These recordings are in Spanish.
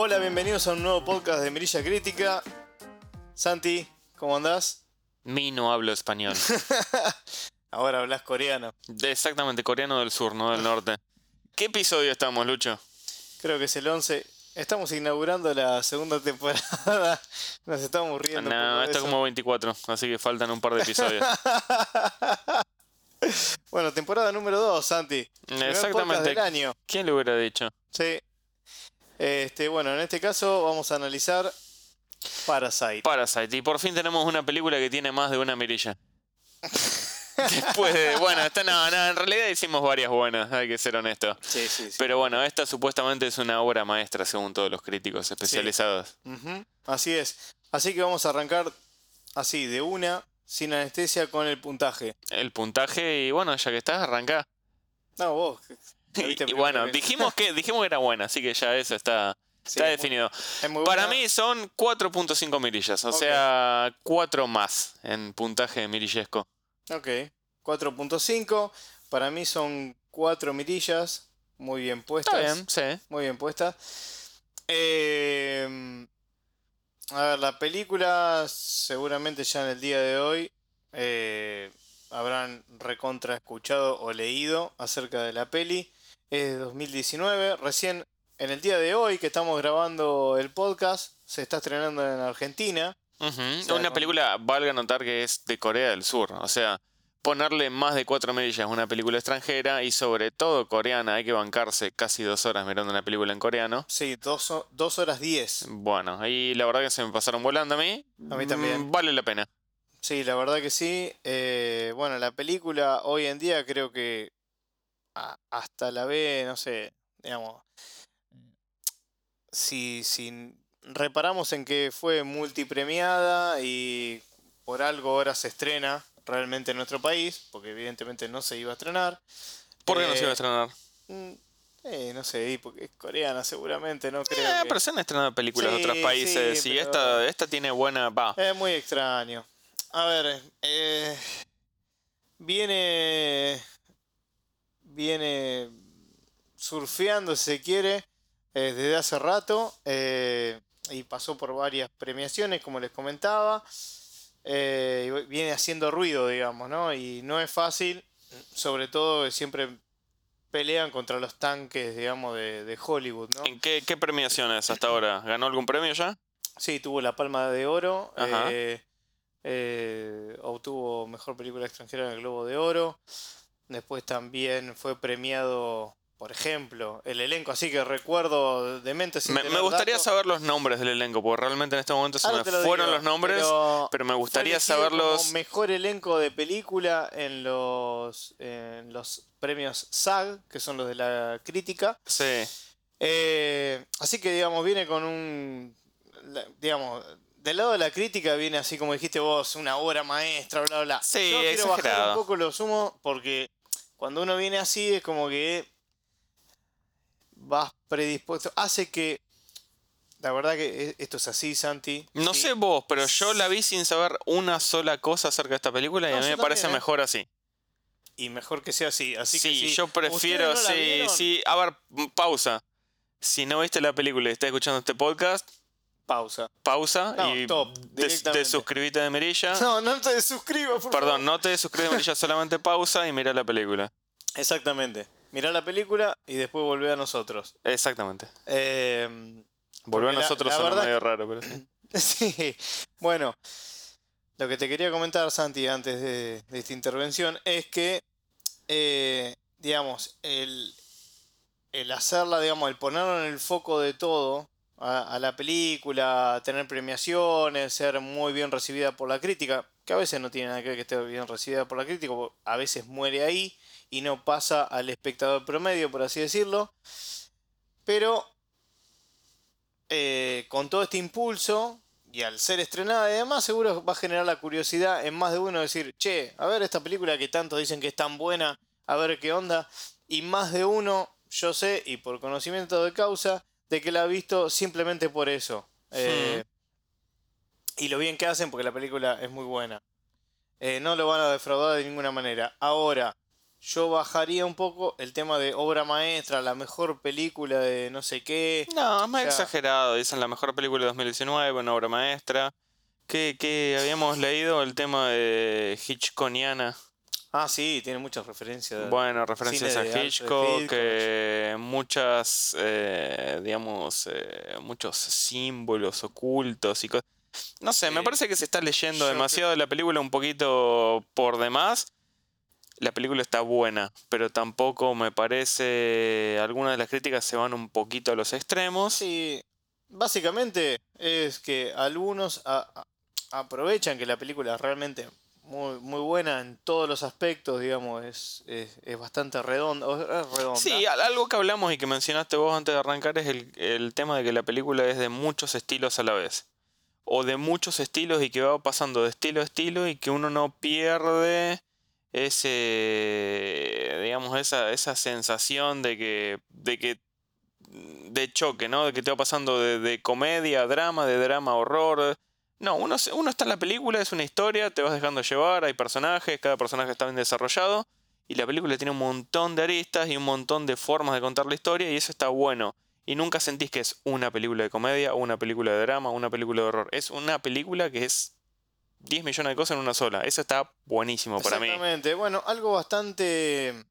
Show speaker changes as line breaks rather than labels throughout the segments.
Hola, bienvenidos a un nuevo podcast de Mirilla Crítica. Santi, ¿cómo andás?
Mi no hablo español.
Ahora hablas coreano.
De- exactamente, coreano del sur, no del norte. ¿Qué episodio estamos, Lucho?
Creo que es el 11. Estamos inaugurando la segunda temporada. Nos estamos riendo.
No, esto es como 24, así que faltan un par de episodios.
Bueno, temporada número 2, Santi. Podcast
Exactamente.
del año.
¿Quién le hubiera dicho?
Sí. Este, bueno, en este caso vamos a analizar Parasite.
Parasite. Y por fin tenemos una película que tiene más de una mirilla. Después de. Bueno, esta no, no, en realidad hicimos varias buenas, hay que ser honesto.
sí, sí, sí.
Pero bueno, esta supuestamente es una obra maestra según todos los críticos especializados.
Ujú, Así es. Así que vamos a arrancar así, de una, sin anestesia, con el puntaje.
El puntaje, y bueno, ya que estás, arrancá.
No, vos.
Y, bueno,
que-
dijimos que, dijimos que era buena, así que ya eso está,
Sí,
está
es muy-
definido.
es
Para mí son 4.5 mirillas, o sea, 4 más en puntaje mirillesco.
Ok. 4.5. Para mí son 4 mirillas. Muy bien puestas.
Está bien, sí.
Muy bien puestas. Eh, a ver, la película seguramente ya en el día de hoy eh, habrán recontra escuchado o leído acerca de la peli. Es de 2019. Recién en el día de hoy que estamos grabando el podcast se está estrenando en Argentina.
Ujú.
sea,
Una
con-
película, valga notar que es de Corea del Sur, o sea, ponerle más de 4 mirillas a una película extranjera y sobre todo coreana, hay que bancarse casi dos horas mirando una película en coreano.
Sí, 2 horas 10.
Bueno, ahí la verdad que se me pasaron volando a mí.
A mí también.
Mm, Vale la pena.
Sí, la verdad que sí. Eh, bueno, la película hoy en día creo que a- hasta la ve, no sé, digamos, si, si reparamos en que fue multipremiada y por algo ahora se estrena realmente en nuestro país, porque evidentemente no se iba a estrenar.
¿Por qué no se iba a
Eh,
estrenar?
mm, eh, no sé, porque es coreana seguramente, no creo
Eh,
que-
pero se han estrenado películas de otros países
sí,
y esta, esta tiene buena... Va,
Es muy extraño. A ver, eh, viene. Viene surfeando, si se quiere, eh, desde hace rato. eh, y pasó por varias premiaciones, como les comentaba. eh, y viene haciendo ruido, digamos, ¿no? Y no es fácil, sobre todo siempre pelean contra los tanques, digamos, de, de Hollywood, ¿no?
¿En qué, qué premiaciones hasta ahora? ¿Ganó algún premio ya?
Sí, tuvo la Palma de Oro. Obtuvo Mejor Película Extranjera en el Globo de Oro. Después también fue premiado, por ejemplo, el elenco. Así que recuerdo de mente sin
Me, me gustaría saber los nombres del elenco, porque realmente en este momento se me
lo
fueron
digo,
los nombres, pero,
pero
me gustaría saberlos.
como mejor elenco de película en los, en los premios SAG, que son los de la crítica.
Sí,
Eh, así que, digamos, viene con un. Digamos, del lado de la crítica viene así como dijiste vos, una obra maestra, bla, bla.
Sí,
Yo quiero bajar
exagerado.
un poco los humos porque cuando uno viene así es como que vas predispuesto. Hace que. La verdad que e- esto es así, Santi.
no
sí.
sé vos, pero yo la vi sin saber una sola cosa acerca de esta película y
No,
a mí me parece
¿eh?
mejor así.
Y mejor que sea así. Así
sí,
que si
yo prefiero,
no
sí, sí. A ver, pausa. Si no viste la película y estás escuchando este podcast,
Pausa.
pausa
No,
y
top,
te, suscribite de Mirilla.
No, no te suscribas, por
Perdón,
favor.
no te suscribes de Mirilla, solamente pausa y mira la película.
Exactamente. Mirá la película y después volvé a nosotros.
Exactamente.
Eh,
Volver a nosotros suena
verdad
medio raro, pero sí.
sí. Bueno, lo que te quería comentar, Santi, antes de, de esta intervención, es que, eh, digamos, el, el hacerla, digamos, el ponerlo en el foco de todo a, la película, tener premiaciones, ser muy bien recibida por la crítica, que a veces no tiene nada que ver que esté bien recibida por la crítica, a veces muere ahí y no pasa al espectador promedio, por así decirlo. Pero eh, con todo este impulso y al ser estrenada y demás, seguro va a generar la curiosidad en más de uno decir, che, a ver esta película que tanto dicen que es tan buena, a ver qué onda. Y más de uno, yo sé, y por conocimiento de causa, de que la ha visto simplemente por eso. Eh, y lo bien que hacen porque la película es muy buena. Eh, no lo van a defraudar de ninguna manera. Ahora, yo bajaría un poco el tema de obra maestra, la mejor película de no sé qué.
No, es más
O sea-
exagerado. Dicen la mejor película de 2019, una obra maestra. Que, que habíamos leído el tema de Hitchconiana.
Ah, sí, tiene muchas referencias.
Bueno, referencias a Hitchcock,
Hitchcock.
que muchas, eh, digamos, eh, muchos símbolos ocultos y cosas. No sé, me
Sí.
parece que se está leyendo demasiado de la película un poquito por demás. La película está buena, pero tampoco me parece. Algunas de las críticas se van un poquito a los extremos.
Sí, básicamente es que algunos a- a- aprovechan que la película realmente muy, muy buena en todos los aspectos, digamos, es, es, es bastante redonda. redonda.
Sí, al- algo que hablamos y que mencionaste vos antes de arrancar es el, el tema de que la película es de muchos estilos a la vez. O de muchos estilos y que va pasando de estilo a estilo y que uno no pierde ese, digamos, esa, esa sensación de que, de que, de choque, ¿no? De que te va pasando de, de comedia a drama, de drama a horror. No, uno, uno está en la película, es una historia, te vas dejando llevar, hay personajes, cada personaje está bien desarrollado. Y la película tiene un montón de aristas y un montón de formas de contar la historia y eso está bueno. Y nunca sentís que es una película de comedia, una película de drama, una película de horror. Es una película que es 10 millones de cosas en una sola. Eso está buenísimo para mí.
Exactamente. Bueno, algo bastante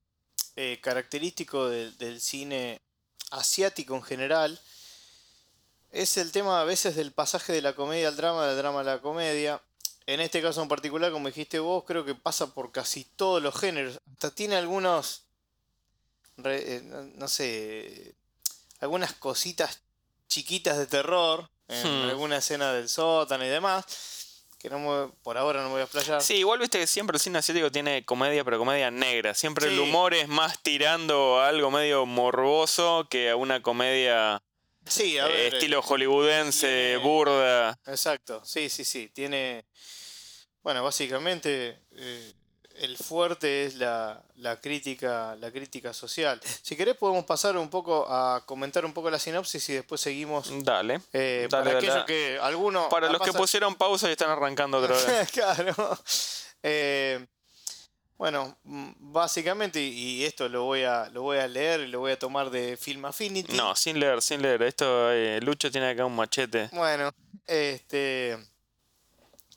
eh, característico del cine asiático en general es el tema a veces del pasaje de la comedia al drama, del drama a la comedia. En este caso en particular, como dijiste vos, creo que pasa por casi todos los géneros. Hasta tiene algunos, re- eh, no, sé, algunas cositas chiquitas de terror en
Hmm.
alguna escena del sótano y demás. Que no me- por ahora no me voy a explayar.
Sí, igual viste que siempre el cine asiático tiene comedia, pero comedia negra. Siempre el humor es más tirando a algo medio morboso que a una comedia
Sí, a
eh, estilo hollywoodense,
tiene-
burda.
Exacto, sí, sí, sí. Tiene. Bueno, básicamente eh, el fuerte es la, la crítica, la crítica social. Si querés podemos pasar un poco a comentar un poco la sinopsis y después seguimos.
Dale.
eh,
Dale,
para
dale.
aquellos que alguno.
Para los que
pasa-
pusieron pausa y están arrancando otra vez.
claro. Eh, bueno, mm, básicamente, y esto lo voy a, lo voy a leer y lo voy a tomar de Film Affinity.
No, sin leer, sin leer. Esto, eh, Lucho tiene acá un machete.
Bueno, este.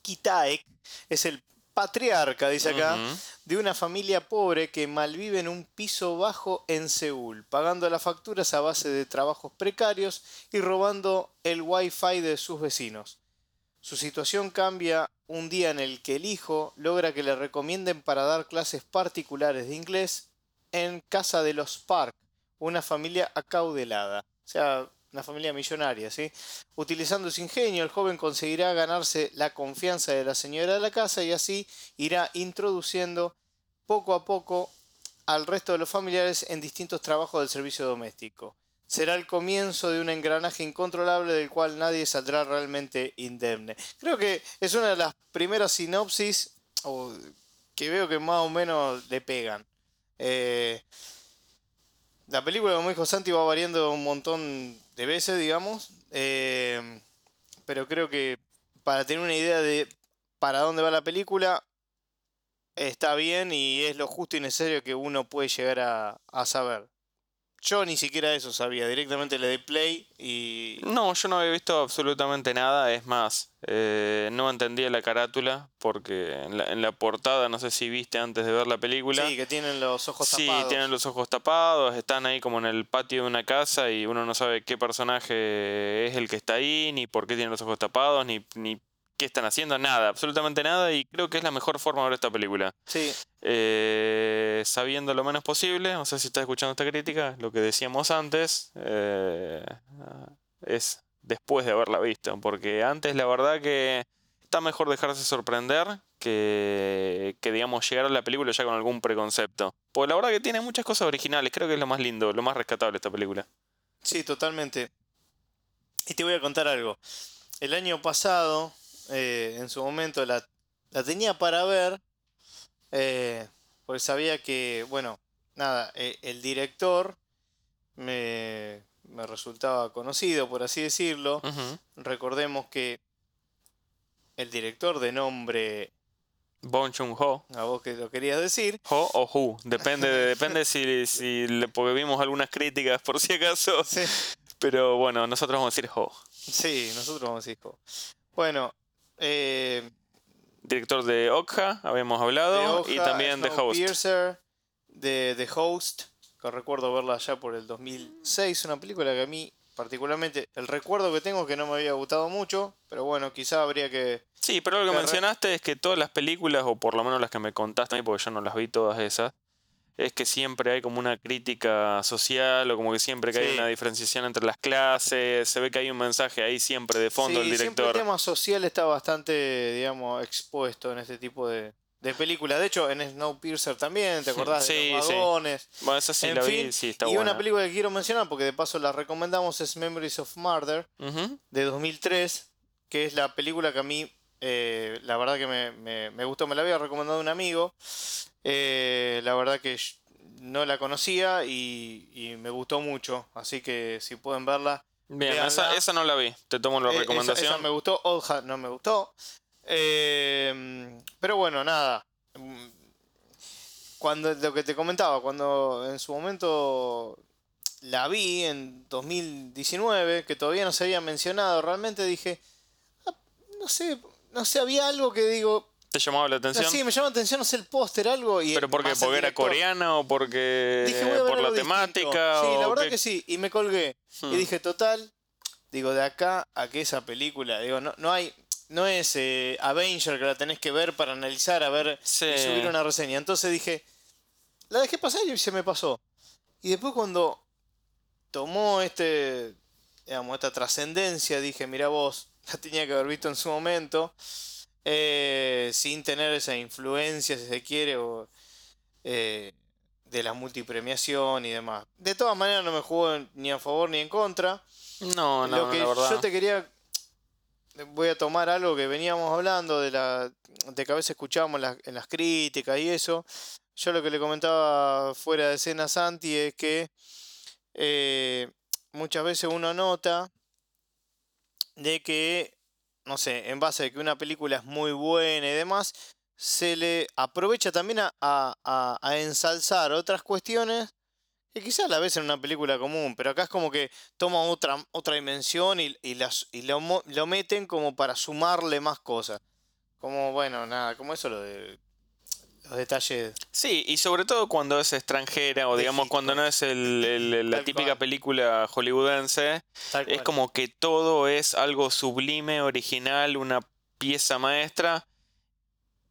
Kitaek es el patriarca, dice acá, de una familia pobre que malvive en un piso bajo en Seúl, pagando las facturas a base de trabajos precarios y robando el wifi de sus vecinos. Su situación cambia un día en el que el hijo logra que le recomienden para dar clases particulares de inglés en casa de los Park, una familia acaudelada. O sea, una familia millonaria. Utilizando su ingenio, el joven conseguirá ganarse la confianza de la señora de la casa y así irá introduciendo poco a poco al resto de los familiares en distintos trabajos del servicio doméstico. Será el comienzo de un engranaje incontrolable del cual nadie saldrá realmente indemne. Creo que es una de las primeras sinopsis que veo que más o menos le pegan. Eh, la película, como dijo Santi, va variando un montón de veces, digamos. eh, pero creo que para tener una idea de para dónde va la película, está bien y es lo justo y necesario que uno puede llegar a saber. Yo ni siquiera eso sabía, directamente le di play y...
No, yo no había visto absolutamente nada. Es más, eh, no entendía la carátula porque en la, en la portada, no sé si viste antes de ver la película.
Sí, que tienen los ojos
Sí,
tapados.
tienen los ojos tapados, están ahí como en el patio de una casa y uno no sabe qué personaje es el que está ahí, ni por qué tienen los ojos tapados, ni, ni qué están haciendo, nada, absolutamente nada. Y creo que es la mejor forma de ver esta película.
Sí,
Eh, sabiendo lo menos posible, no sé si estás escuchando esta crítica, lo que decíamos antes eh, es después de haberla visto, porque antes la verdad que está mejor dejarse sorprender que, que digamos llegar a la película ya con algún preconcepto. Porque la verdad que tiene muchas cosas originales, creo que es lo más lindo, lo más rescatable de esta película.
sí, totalmente. Y te voy a contar algo. El año pasado, eh, en su momento, la, la tenía para ver, eh, porque sabía que, bueno, nada, eh, el director me, me resultaba conocido, por así decirlo. Recordemos que el director de nombre
Bon Chung Ho.
A vos que lo querías decir.
Ho o Hu. Depende, depende si, si le, porque vimos algunas críticas por si acaso.
Sí,
Pero bueno, nosotros vamos a decir Ho.
sí nosotros vamos a decir. jo. Bueno, eh,
Director de Okja, habíamos hablado. y también de Host.
De The Host, que recuerdo verla ya por el 2006, una película que a mí particularmente, el recuerdo que tengo es que no me había gustado mucho, pero bueno, quizá habría que...
Sí, pero lo que mencionaste es que todas las películas, o por lo menos las que me contaste porque yo no las vi todas esas, es que siempre hay como una crítica social o como que siempre que hay
Sí.
una diferenciación entre las clases, se ve que hay un mensaje ahí siempre de fondo
Sí,
del
siempre
director.
el tema social está bastante, digamos, expuesto en este tipo de, de películas. De hecho, en Snowpiercer también, ¿te acordás?
Sí,
de los
sí.
vagones.
Bueno, esa sí
en
la
fin,
vi, sí, está
y
buena.
una película que quiero mencionar, porque de paso la recomendamos, es Memories of Murder,
Ujú.
de 2003, que es la película que a mí, eh, la verdad que me, me- me gustó, me la había recomendado un amigo, eh, la verdad que no la conocía y, y me gustó mucho, así que si pueden verla.
Bien, esa, esa no la vi, te tomo la
eh,
recomendación.
Esa, me gustó, Old Hat no me gustó. Eh, pero bueno, nada. Cuando lo que te comentaba, cuando en su momento la vi en 2019, que todavía no se había mencionado, realmente dije, "Ah, no sé, no sé, había algo que digo,
¿Te llamaba la
no,
atención?
sí, me llama la atención, no sé, el póster, algo. Y
¿Pero por qué? ¿Porque era coreana o porque
Dije, voy a ver
por la
distinto.
temática?
Sí, la verdad
qué?
que sí, y me colgué.
Hmm.
Y dije, total, digo, de acá a que esa película, digo, no, no hay, no es eh, Avenger que la tenés que ver para analizar, a ver
Sí.
y subir una reseña. Entonces dije, la dejé pasar y se me pasó. Y después cuando tomó este, digamos, esta trascendencia, dije, mira vos, la tenía que haber visto en su momento, eh, sin tener esa influencia, si se quiere, o, eh, de la multipremiación y demás. De todas maneras no me jugó ni a favor ni en contra.
No, no,
Lo que
la verdad.
yo te quería. Voy a tomar algo que veníamos hablando de la. de que a veces escuchábamos en las, en las críticas y eso. Yo lo que le comentaba fuera de escena a Santi es que eh, muchas veces uno nota de que, no sé, en base a que una película es muy buena y demás, se le aprovecha también a, a- a- ensalzar otras cuestiones que quizás la ves en una película común, pero acá es como que toma otra, otra dimensión y, y, las, y lo, lo meten como para sumarle más cosas. Como, bueno, nada, como eso lo de los detalles.
Sí, y sobre todo cuando es extranjera o digamos cuando no es el- el- la típica
cual.
película hollywoodense,
tal
es
cual.
como que todo es algo sublime, original, una pieza maestra.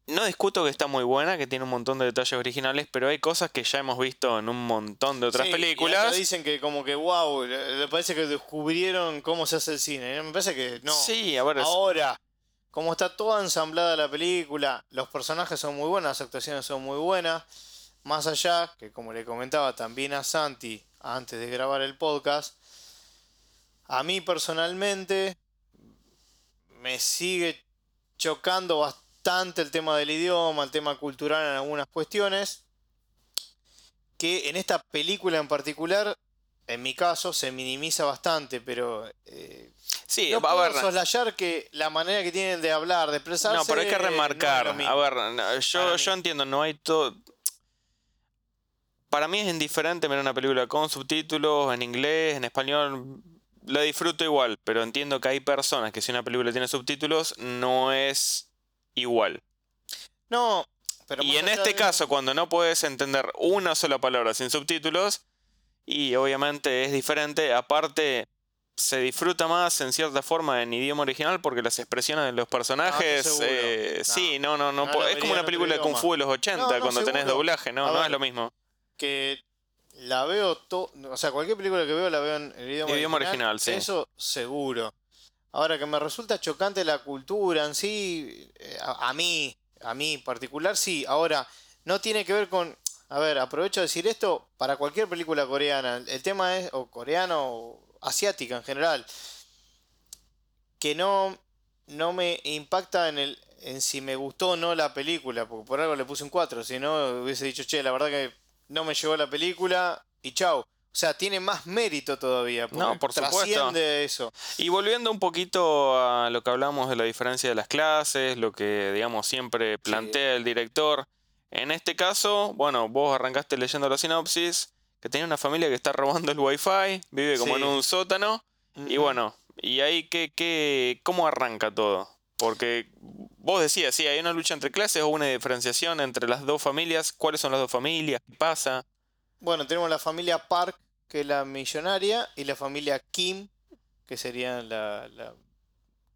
No discuto que está muy buena, que tiene un montón de detalles originales, pero hay cosas que ya hemos visto en un montón de otras
Sí, y acá
películas.
dicen que como que, wow, le, le parece que descubrieron cómo se hace el cine. Me parece que no.
Sí, a ver, es-
Ahora, como está toda ensamblada la película, los personajes son muy buenos, las actuaciones son muy buenas. Más allá, que como le comentaba también a Santi antes de grabar el podcast, a mí personalmente me sigue chocando bastante el tema del idioma, el tema cultural en algunas cuestiones, que en esta película en particular, en mi caso, se minimiza bastante, pero... eh,
sí,
no
a
puedo
ver,
soslayar que la manera que tienen de hablar, de expresarse.
No, pero hay que remarcar. a ver, no, yo, yo entiendo, no hay todo. Para mí es indiferente ver una película con subtítulos, en inglés, en español. La disfruto igual, pero entiendo que hay personas que si una película tiene subtítulos no es igual.
No, pero
y en este
de-
caso, cuando no puedes entender una sola palabra sin subtítulos, y obviamente es diferente, aparte se disfruta más en cierta forma en idioma original porque las expresiones de los personajes,
seguro.
eh,
No.
sí, no, no, no, es como una
en
película de Kung. Fu de los 80
No, no,
cuando tenés doblaje, no, no es lo mismo.
que la veo todo, o sea, cualquier película que veo la veo en el idioma,
Idioma original, sí.
Eso seguro. Ahora que me resulta chocante la cultura en sí, eh, a, a mí, a mí particular sí. Ahora no tiene que ver con, a ver, aprovecho de decir esto para cualquier película coreana. El tema es o coreano o asiática en general, que no no me impacta en el en si me gustó o no la película, porque por algo le puse un 4, si no hubiese dicho, che, la verdad que no me llegó la película y chau. O sea, tiene más mérito todavía.
No, por supuesto.
eso.
Y volviendo un poquito a lo que hablamos de la diferencia de las clases, lo que, digamos, siempre plantea el director. En este caso, bueno, vos arrancaste leyendo la sinopsis, que tenía una familia que está robando el wifi, vive como
Sí.
en un sótano, y bueno, y ahí, ¿qué, qué, ¿cómo arranca todo? Porque vos decías, sí, hay una lucha entre clases o una diferenciación entre las dos familias. ¿Cuáles son las dos familias? ¿Qué pasa?
Bueno, tenemos la familia Park, que es la millonaria, y la familia Kim, que sería la, la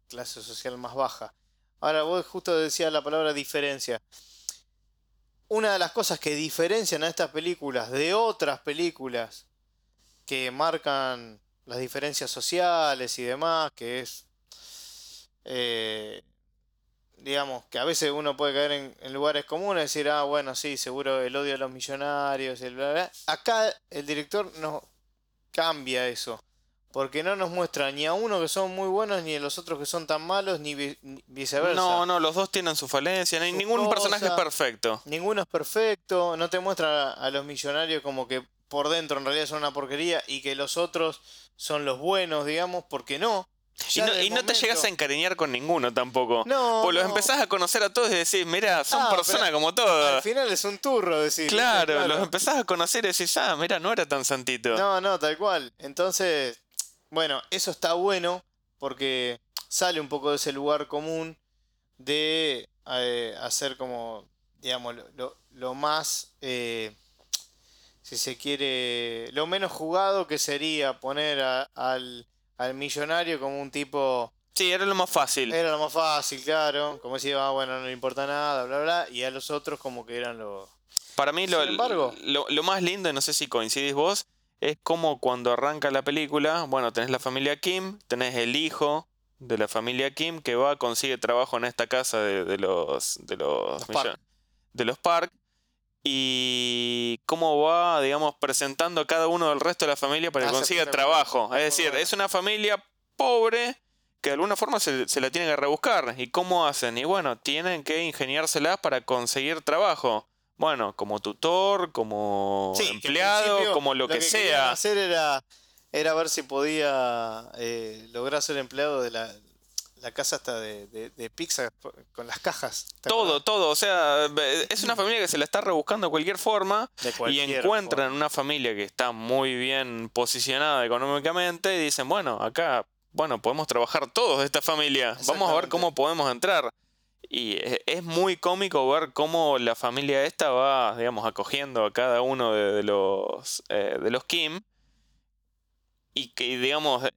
clase social más baja. Ahora, vos justo decías la palabra diferencia. Una de las cosas que diferencian a estas películas de otras películas que marcan las diferencias sociales y demás, que es, eh, digamos, que a veces uno puede caer en, lugares comunes y decir, ah, bueno, sí, seguro el odio a los millonarios, el bla, bla". Acá el director nos cambia eso. Porque no nos muestra ni a uno que son muy buenos, ni a los otros que son tan malos, ni, vi- ni viceversa.
No, no, los dos tienen su falencia. no hay- Ningún personaje es perfecto.
Ninguno es perfecto, no te muestra a los millonarios como que por dentro en realidad son una porquería y que los otros son los buenos, digamos, porque no.
Y no, y no te llegas a encariñar con ninguno tampoco.
No,
Pues los
no.
empezás a conocer a todos y decís, mira, son
Ah,
personas como
Al
todas.
final es un turro decir. ¿viste?
Claro, los empezás a conocer y decís, ah, mira, no era tan santito.
No, no, tal cual. Entonces, bueno, eso está bueno porque sale un poco de ese lugar común de eh, hacer como, digamos, lo, lo- lo más, eh, si se quiere, lo menos jugado que sería poner a- al, al millonario como un tipo...
Sí, era lo más fácil.
Era lo más fácil, claro. Como decía, ah, bueno, no le importa nada, bla, bla. Y a los otros como que eran los...
Para mí lo,
embargo-
lo, lo más lindo, y no sé si coincidís vos, es como cuando arranca la película, bueno, tenés la familia Kim, tenés el hijo de la familia Kim que va, consigue trabajo en esta casa de, de los de los,
Los Park.
de los Park y cómo va, digamos, presentando a cada uno del resto de la familia para
Ah,
que
esa
consiga trabajo. Es decir, es una familia pobre que de alguna forma se, se la tiene que rebuscar. ¿Y cómo hacen? Y bueno, tienen que ingeniárselas para conseguir trabajo. Bueno, como tutor, como
Sí, que
empleado, como lo, que,
querían
sea.
hacer era, era ver si podía eh, lograr ser empleado de la, la casa hasta de, de, de pizza con las cajas. ¿te
Todo,
acordás?
todo. O sea, es una familia que se la está rebuscando de cualquier forma.
De
Y encuentran
forma.
una familia que está muy bien posicionada económicamente y dicen, bueno, acá, bueno, podemos trabajar todos de esta familia. Vamos a ver cómo podemos entrar. Y e- es muy cómico ver cómo la familia esta va, digamos, acogiendo a cada uno de, de los, eh, de los Kim. Y que, digamos, eh,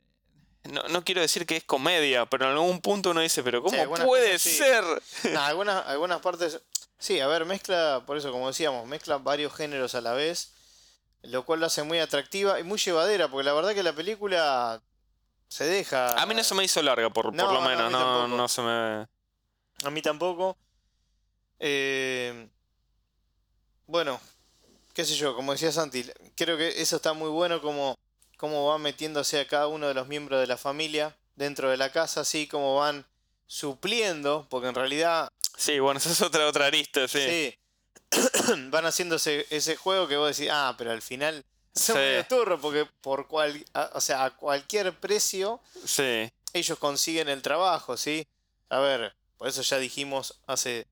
no, no quiero decir que es comedia, pero en algún punto uno dice, pero ¿cómo puede
cosas sí.
ser?
No, algunas, algunas partes. Sí, a ver, mezcla, por eso, como decíamos, mezcla varios géneros a la vez. Lo cual lo hace muy atractiva y muy llevadera, porque la verdad que la película se deja.
A mí no se me hizo larga, por, por lo menos. No, no se me...
A mí tampoco. Eh, bueno, qué sé yo, como decía Santi, creo que eso está muy bueno como, como va metiéndose a cada uno de los miembros de la familia dentro de la casa, así como van supliendo, porque en realidad
Sí, bueno, esa es otra, otra arista, sí.
sí, van haciendo ese, ese juego que vos decís, ah, pero al final son
Sí.
medio turro, porque por cual, a- o sea, a cualquier precio
Sí.
ellos consiguen el trabajo, ¿sí? A ver, por eso ya dijimos hace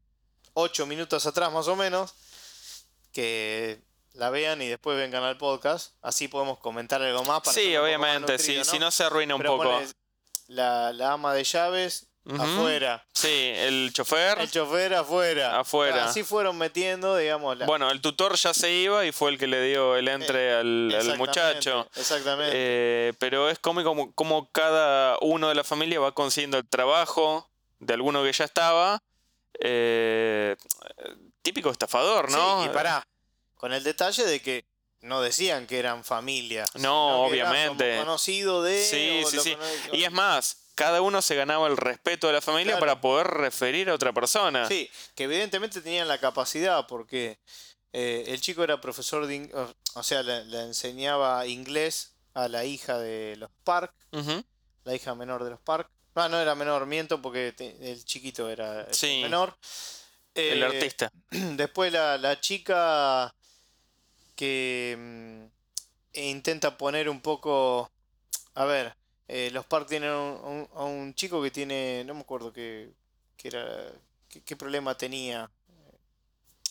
8 minutos atrás más o menos que la vean y después vengan al podcast, así podemos comentar algo más para
Sí,
más
obviamente, si,
nutrido,
si no se arruina un
Pero
poco.
la, la ama de llaves afuera,
Sí, el chofer.
el chofer afuera.
Afuera.
Así fueron metiendo, digamos, la,
Bueno, el tutor ya se iba y fue el que le dio el entre al, al
exactamente,
muchacho.
Exactamente.
Eh, pero es cómico como, como cada uno de la familia va consiguiendo el trabajo de alguno que ya estaba. Eh, típico estafador, ¿no?
Sí, y pará, con el detalle de que no decían que eran familia.
No, obviamente.
conocido de.
Sí, sí, sí. Y es más, cada uno se ganaba el respeto de la familia
Claro.
para poder referir a otra persona.
Sí, que evidentemente tenían la capacidad porque eh, el chico era profesor de. o- sea, le, le enseñaba inglés a la hija de los Park, la hija menor de los Park. Ah, no era menor, miento porque te- el chiquito era el
Sí.
menor.
El
Eh,
artista.
Después la, la chica que mm, intenta poner un poco. A ver, eh, los Park tienen un, un- a un chico que tiene. No me acuerdo qué, qué era. Qué, qué problema tenía.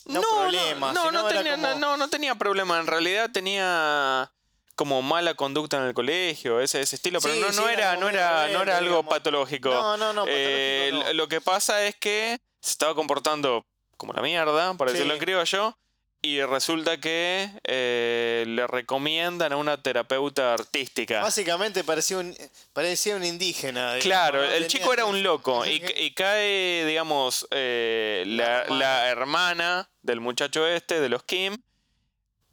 No problema,
no,
sino
no tenía, no,
como-
no, no tenía problema. En realidad tenía como mala conducta en el colegio, ese, ese estilo, pero
Sí,
no,
sí,
no
era
no era, no era algo
digamos.
patológico.
No, no, no,
Eh,
no.
Lo que pasa es que se estaba comportando como la mierda, para decirlo
Sí.
en criollo, y resulta que eh, le recomiendan a una terapeuta artística.
Básicamente parecía un, parecía un indígena. digamos,
Claro,
¿no?
el
Tenía-
chico era un loco y, y cae, digamos, eh,
La
la, la hermana del muchacho este, de los Kim,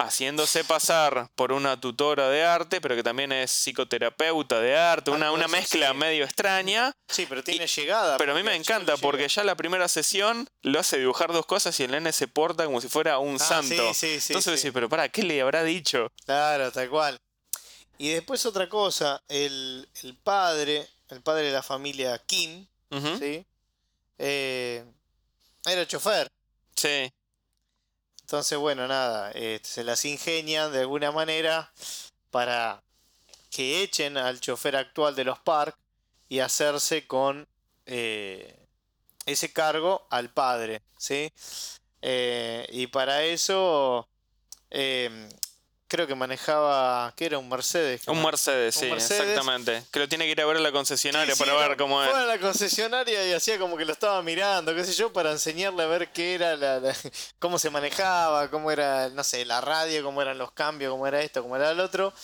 haciéndose pasar por una tutora de arte, pero que también es psicoterapeuta de arte, una,
Algo
una mezcla medio extraña.
Sí, pero tiene llegada.
Pero a mí me encanta porque ya la primera sesión lo hace dibujar dos cosas y el nene se porta como si fuera un
Ah,
santo.
sí, sí, sí,
Entonces
sí.
decís, pero para, ¿qué le habrá dicho?
Claro, tal cual. Y después otra cosa, el, el padre, el padre de la familia Kim, ¿sí? Eh, era chofer.
Sí.
Entonces, bueno, nada, eh, se las ingenian de alguna manera para que echen al chofer actual de los Park y hacerse con eh, ese cargo al padre, ¿sí? Eh, y para eso eh, creo que manejaba, ¿qué era? Un Mercedes.
Un Mercedes,
un
sí,
Mercedes.
exactamente. Que lo tiene que ir a ver a la concesionaria para ver cómo es.
Fue a la concesionaria y hacía como que lo estaba mirando, qué sé yo, para enseñarle a ver qué era la, la- cómo se manejaba, cómo era, no sé, la radio, cómo eran los cambios, cómo era esto, cómo era el otro,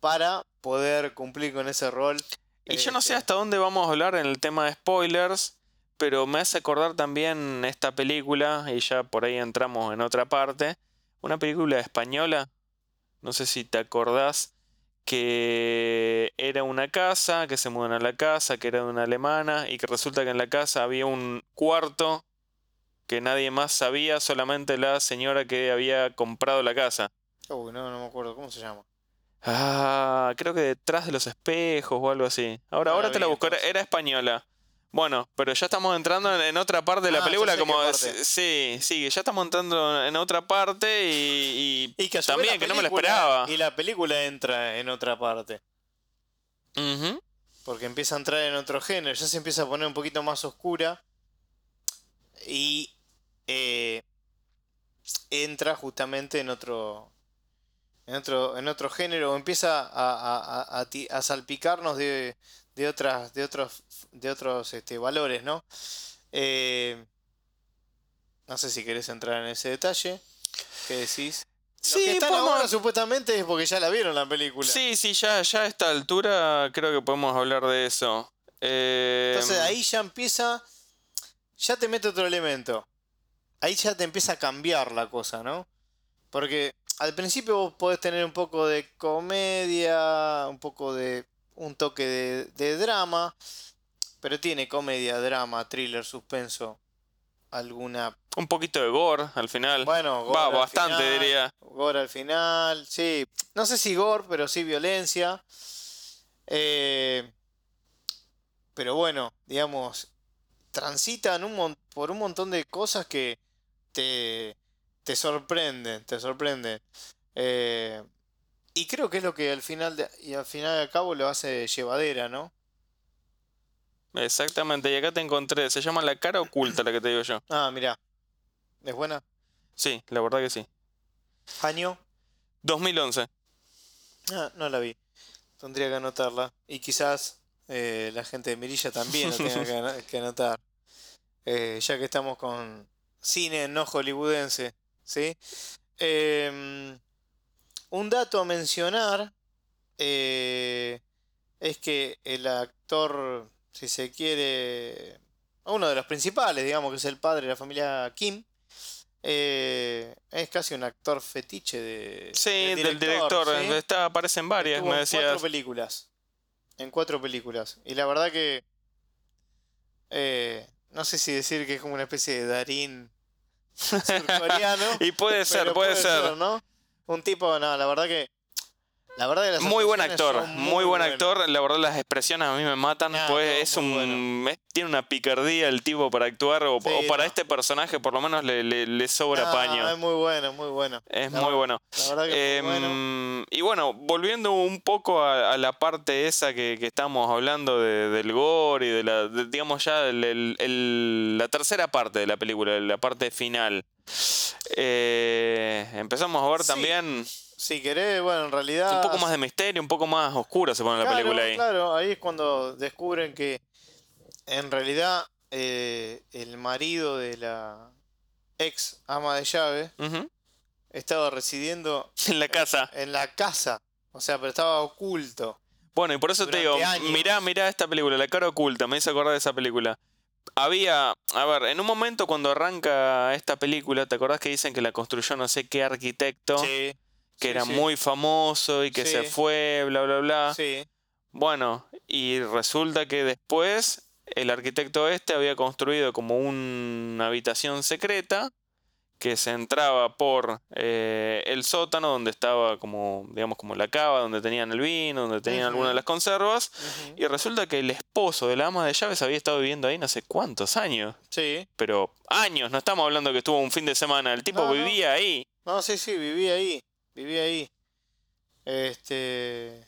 para poder cumplir con ese rol.
Y yo no sé
Este,
hasta dónde vamos a hablar en el tema de spoilers, pero me hace acordar también esta película, y ya por ahí entramos en otra parte, una película española, no sé si te acordás, que era una casa, que se mudan a la casa, que era de una alemana, y que resulta que en la casa había un cuarto que nadie más sabía, solamente la señora que había comprado la casa.
Uy, no, no me acuerdo, ¿cómo se llama?
Ah, creo que detrás de los espejos o algo así. Ahora,
No
ahora
la
te la busco. Era española. Bueno, pero ya estamos entrando en, en otra parte de la
Ah,
película, como sí, sí, ya estamos entrando en otra parte y, y
Y que
también que no me lo esperaba.
Y la película entra en otra parte. Porque empieza a entrar en otro género, ya se empieza a poner un poquito más oscura. Y eh, entra justamente en otro. En otro, en otro género, empieza a, a- a- a ti- a salpicarnos de, de otras, de otros, de otros este, valores, ¿no? Eh, no sé si querés entrar en ese detalle. ¿Qué decís? Los
Sí,
que están
podemos-
ahora supuestamente es porque ya la vieron la película.
Sí, sí, ya, ya a esta altura creo que podemos hablar de eso. Eh,
Entonces ahí ya empieza, ya te mete otro elemento. Ahí ya te empieza a cambiar la cosa, ¿no? Porque al principio vos podés tener un poco de comedia, un poco de un toque de, de drama, pero tiene comedia, drama, thriller, suspenso, alguna...
un poquito de gore al final.
Bueno, gore
Va,
al
bastante
final,
diría.
Gore al final, sí. No sé si gore, pero sí violencia. Eh, pero bueno, digamos, transitan un por un montón de cosas que te, te sorprenden, te sorprenden. Eh, y creo que es lo que al final de- y al final de cabo lo hace llevadera, ¿no?
Exactamente, y acá te encontré. Se llama La cara oculta la que te digo yo.
Ah, mira. ¿Es buena?
Sí, la verdad que sí.
Año.
2011.
Ah, no la vi. Tendría que anotarla. Y quizás eh, la gente de Mirilla también lo tenga que, ano- que anotar. Eh, ya que estamos con cine no hollywoodense. ¿Sí? Em, un dato a mencionar eh, es que el actor, si se quiere, uno de los principales, digamos que es el padre de la familia Kim, eh, es casi un actor fetiche de,
Sí,
del
del director.
¿sí?
Está, aparecen varias,
Estuvo
me
en cuatro
decías.
películas. En cuatro películas. Y la verdad que. eh, no sé si decir que es como una especie de Darín surcoreano.
Y puede ser, puede ser.
¿no? Un tipo, no, la verdad que. La verdad que las
Muy buen actor, muy, buen actor. La verdad las expresiones a mí me matan. Pues
no,
es un es- tiene una picardía el tipo para actuar o,
Sí,
o para
no.
este personaje por lo menos le, le- le sobra paño.
Es muy bueno, muy bueno.
Es
La
muy bueno.
La verdad que es muy bueno.
Em, Y bueno, volviendo un poco a, a la parte esa que, que estamos hablando de- del gore y de la, de- digamos ya, el- el- el- la tercera parte de la película, la parte final. Eh, empezamos a ver
Sí.
también
Si querés, bueno, en realidad.
un poco más de misterio, un poco más oscura se pone la película ahí.
Claro, ahí es cuando descubren que en realidad eh, el marido de la ex ama de llave estaba residiendo
En la casa.
en la casa. O sea, pero estaba oculto.
Bueno, y por eso te digo,
años.
mirá, mirá esta película, La cara oculta, me hizo acordar de esa película. Había, a ver, en un momento cuando arranca esta película, ¿te acordás que dicen que la construyó no sé qué arquitecto?
Sí.
Que
sí,
era
sí,
muy famoso y que se fue, bla, bla, bla.
Sí.
Bueno, y resulta que después el arquitecto este había construido como una habitación secreta que se entraba por eh, el sótano donde estaba como, digamos, como la cava, donde tenían el vino, donde tenían algunas de las conservas. Y resulta que el esposo de la ama de llaves había estado viviendo ahí no sé cuántos años.
Sí.
Pero años, no estamos hablando que estuvo un fin de semana, el tipo
No, no.
vivía ahí.
No, sí, sí, viví ahí. Viví ahí. Este.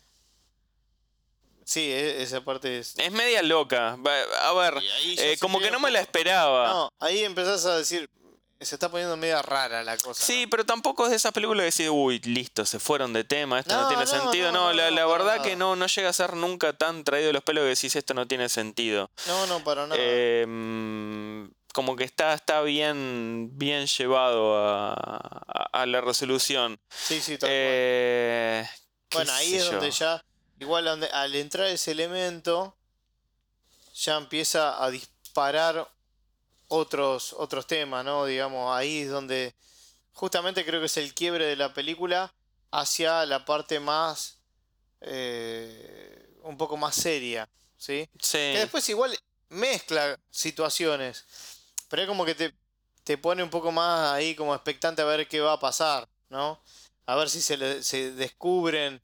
Sí, e- esa parte es.
Es media loca. A ver, eh, como que no me la esperaba.
No, ahí empezás a decir. Se está poniendo media rara la cosa.
Sí,
¿no?
pero tampoco es de esas películas que decís, uy, listo, se fueron de tema, esto no,
No,
tiene
no,
sentido.
no,
No,
no,
la,
no,
la
para
verdad
nada.
que no, no llega a ser nunca tan traído de los pelos que decís, esto no tiene sentido.
No, no, para nada.
Eh, como que está, está bien, bien llevado a, a- a la resolución.
sí, sí, tal.
Eh,
Bueno, ahí es
yo.
donde ya. Igual donde- al entrar ese elemento. Ya empieza a disparar otros, otros temas, ¿no? Digamos, ahí es donde. Justamente creo que es el quiebre de la película hacia la parte más. eh, un poco más seria, ¿sí?
Sí.
Que después igual mezcla situaciones. Pero es como que te, te pone un poco más ahí como expectante a ver qué va a pasar, ¿no? A ver si se, le- se descubren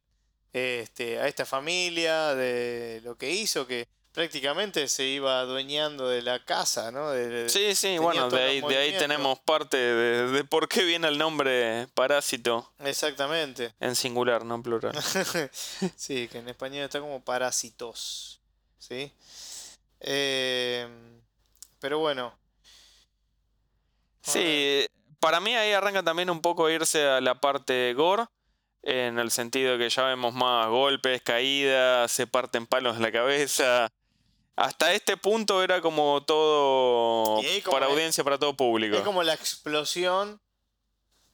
este, a esta familia de lo que hizo, que prácticamente se iba adueñando de la casa, ¿no? De-
Sí, sí, bueno, de ahí, de ahí tenemos parte de, de por qué viene el nombre parásito
Exactamente.
en singular, no en plural.
sí, que en español está como parásitos. ¿Sí? Eh, pero bueno.
Sí, para mí ahí arranca también un poco irse a la parte gore, en el sentido que ya vemos más golpes, caídas, se parten palos en la cabeza. Hasta este punto era como todo
como
para
es-
audiencia, para todo público.
Es como la explosión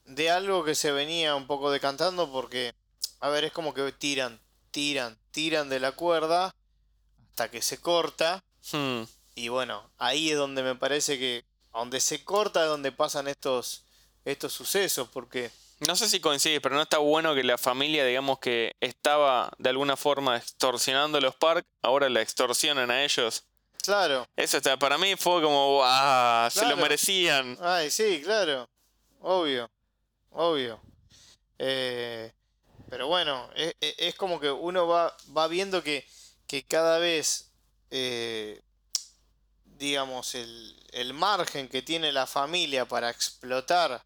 de algo que se venía un poco decantando porque, a ver, es como que tiran, tiran, tiran de la cuerda hasta que se corta.
Hmm,
Y bueno, ahí es donde me parece que, donde se corta donde pasan estos, estos sucesos, porque,
No sé si coincides, pero no está bueno que la familia, digamos que estaba de alguna forma extorsionando a los parks, ahora la extorsionan a ellos.
claro,
Eso está, para mí fue como, ah, se lo merecían.
ay, sí, claro, obvio, obvio. Eh, pero bueno, es, es- es como que uno va, va viendo que, que cada vez, eh, digamos, el, el margen que tiene la familia para explotar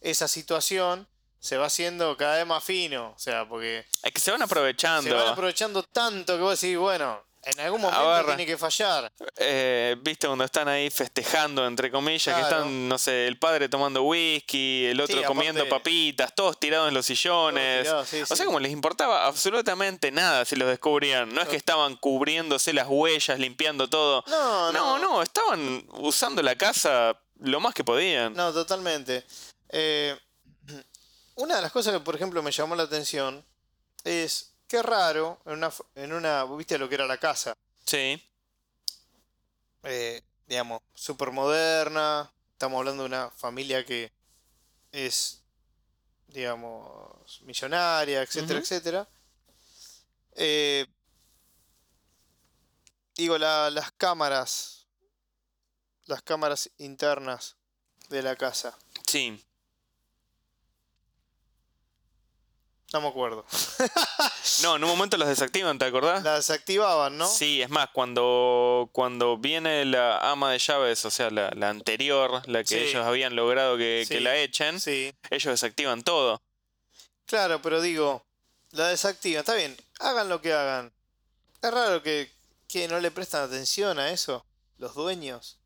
esa situación se va haciendo cada vez más fino, o sea, porque
Es que se van aprovechando.
se van aprovechando tanto que vos decís, bueno, en algún momento tiene que fallar.
Eh, Viste cuando están ahí festejando, entre comillas, que están, no sé, el padre tomando whisky, el otro
Sí,
comiendo
aparte-
papitas, todos tirados en los sillones.
Sí,
O
sí.
sea, como les importaba absolutamente nada si los descubrían. No es que estaban cubriéndose las huellas, limpiando todo.
No,
No,
no,
no, estaban usando la casa lo más que podían.
No, totalmente. Eh, una de las cosas que, por ejemplo, me llamó la atención es qué raro en una, en una, viste lo que era la casa,
Sí,
eh, digamos, súper moderna. Estamos hablando de una familia que es, digamos, millonaria, etcétera, etcétera. Eh, digo, la- las cámaras, las cámaras internas de la casa.
sí.
No me acuerdo.
No, en un momento los desactivan, ¿te acordás?
La desactivaban, ¿no?
Sí, es más, cuando, cuando viene la ama de llaves, o sea, la, la anterior, la que
Sí.
ellos habían logrado que, la echen,
Sí.
ellos desactivan todo.
Claro, pero digo, la desactivan. Está bien, hagan lo que hagan. Es raro que, que no le prestan atención a eso, los dueños.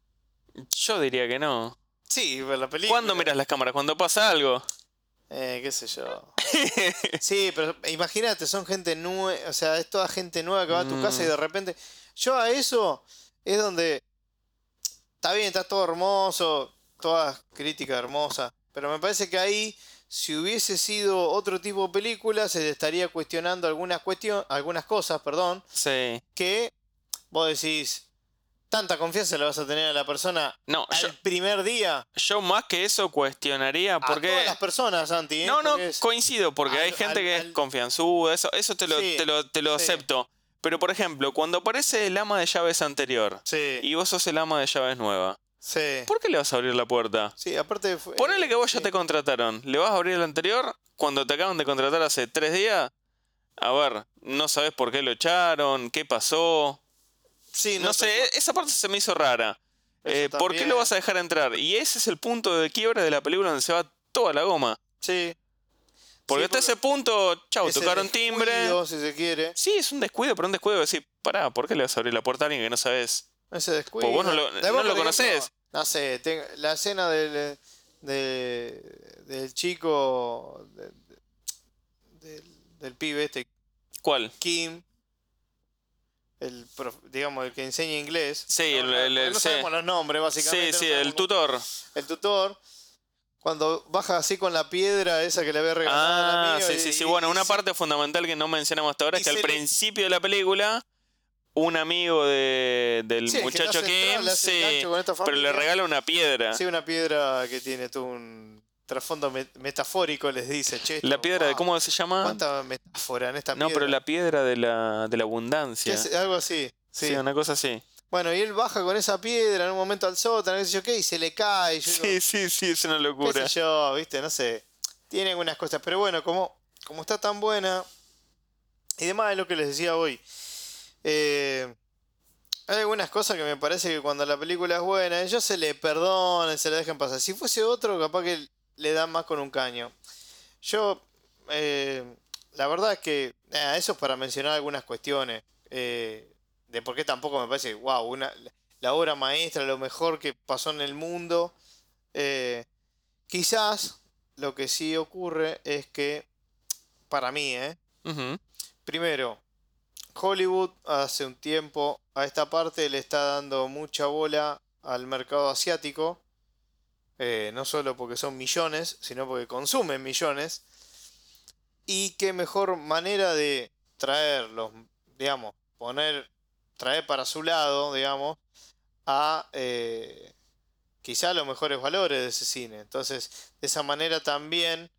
Yo diría que no.
Sí, ver la película.
¿Cuándo miras las cámaras? ¿Cuando pasa algo?
Eh, qué sé yo. Sí, pero imagínate, son gente nueva, o sea, es toda gente nueva que va a tu casa y
Mm.
de repente. Yo a eso es donde. Está bien, está todo hermoso, toda crítica hermosa, pero me parece que ahí, si hubiese sido otro tipo de película, se estaría cuestionando algunas, cuestión, algunas cosas, perdón,
Sí.
que vos decís, tanta confianza le vas a tener a la persona
No,
al
yo,
primer día.
yo más que eso cuestionaría
A
porque...
todas las personas, Santi. ¿eh?
No, no,
Porque es-
coincido, porque hay gente
al-
que es
al-
confianzuda, eso, eso te lo,
Sí,
te lo, te lo
sí.
acepto. Pero por ejemplo, cuando aparece el ama de llaves anterior
Sí,
y vos sos el ama de llaves nueva,
sí.
¿por qué le vas a abrir la puerta?
Sí, aparte. fue-
Ponele que vos ya te contrataron. ¿Le vas a abrir el anterior cuando te acaban de contratar hace tres días? A ver, no sabes por qué lo echaron, qué pasó.
Sí,
No, sé, e- esa parte se me hizo rara. Eh, ¿Por qué lo vas a dejar entrar? Y ese es el punto de quiebre de la película donde se va toda la goma.
Sí.
Porque
Sí,
hasta
porque
ese punto, chau,
ese
tocaron timbre.
descuido, Si se quiere.
Sí, es un descuido, pero un descuido de decir, pará, ¿por qué le vas a abrir la puerta a alguien que no sabes?
Ese descuido.
Pues vos no lo- no lo conocés.
No sé, la escena del, de- del chico. de- de- del, del pibe este,
¿Cuál?
Kim. El, prof- digamos, el que enseña inglés.
Sí,
No,
el- el- el-
no
sí.
sabemos los nombres,
Sí,
básicamente.
sí,
sabemos
el
cómo-
tutor.
El tutor. Cuando baja así con la piedra esa que le había regalado al
Ah,
amigo
sí,
y-
sí, sí.
y-
Bueno, una parte fundamental que no mencionamos hasta ahora es que al
le-
principio de la película, un amigo de, del
Sí, el que
muchacho
le el
sí, pero le regala una piedra.
Sí, una piedra que tiene todo un trasfondo met- metafórico, les dice, che.
La piedra de cómo se llama.
¿Cuánta metáfora en esta
No, pero la piedra de la, de la
¿Qué
abundancia.
es? Algo así. Sí.
Sí, una cosa así.
Bueno, y él baja con esa piedra en un momento al sótano, qué sé yo qué, y se le cae. y yo digo,
Sí, sí, sí, es una
qué
locura.
sé yo, viste, no sé. Tiene algunas cosas, pero bueno, como, como está tan buena. Y demás es lo que les decía hoy. Eh, hay algunas cosas que me parece que cuando la película es buena, ellos se le perdonan, se le dejan pasar. Si fuese otro, capaz que le dan más con un caño. Yo, eh, la verdad es que eso es para mencionar algunas cuestiones. eh, de por qué tampoco me parece, wow, una, la obra maestra, lo mejor que pasó en el mundo. Eh, quizás lo que sí ocurre es que, para mí, ¿eh? Primero, Hollywood hace un tiempo a esta parte le está dando mucha bola al mercado asiático. Eh, no solo porque son millones, sino porque consumen millones. Y qué mejor manera de traerlos, digamos, poner, traer para su lado, digamos, a eh, quizá los mejores valores de ese cine. Entonces, de esa manera también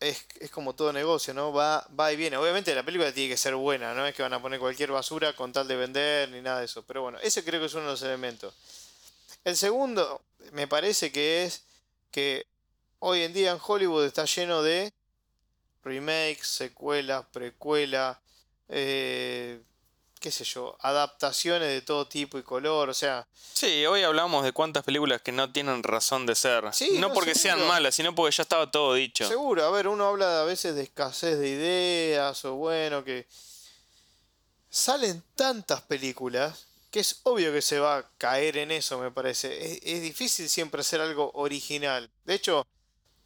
es, es como todo negocio, ¿no? Va, va y viene. Obviamente la película tiene que ser buena, no es que van a poner cualquier basura con tal de vender ni nada de eso. Pero bueno, ese creo que es uno de los elementos. El segundo, me parece que es que hoy en día en Hollywood está lleno de remakes, secuelas, precuelas, eh, qué sé yo, adaptaciones de todo tipo y color, o sea,
Sí, hoy hablamos de cuántas películas que no tienen razón de ser.
Sí,
no
no,
porque sean malas, sino porque ya estaba todo dicho.
Seguro, a ver, uno habla a veces de escasez de ideas o bueno, que salen tantas películas que es obvio que se va a caer en eso, me parece. Es, es difícil siempre hacer algo original. De hecho,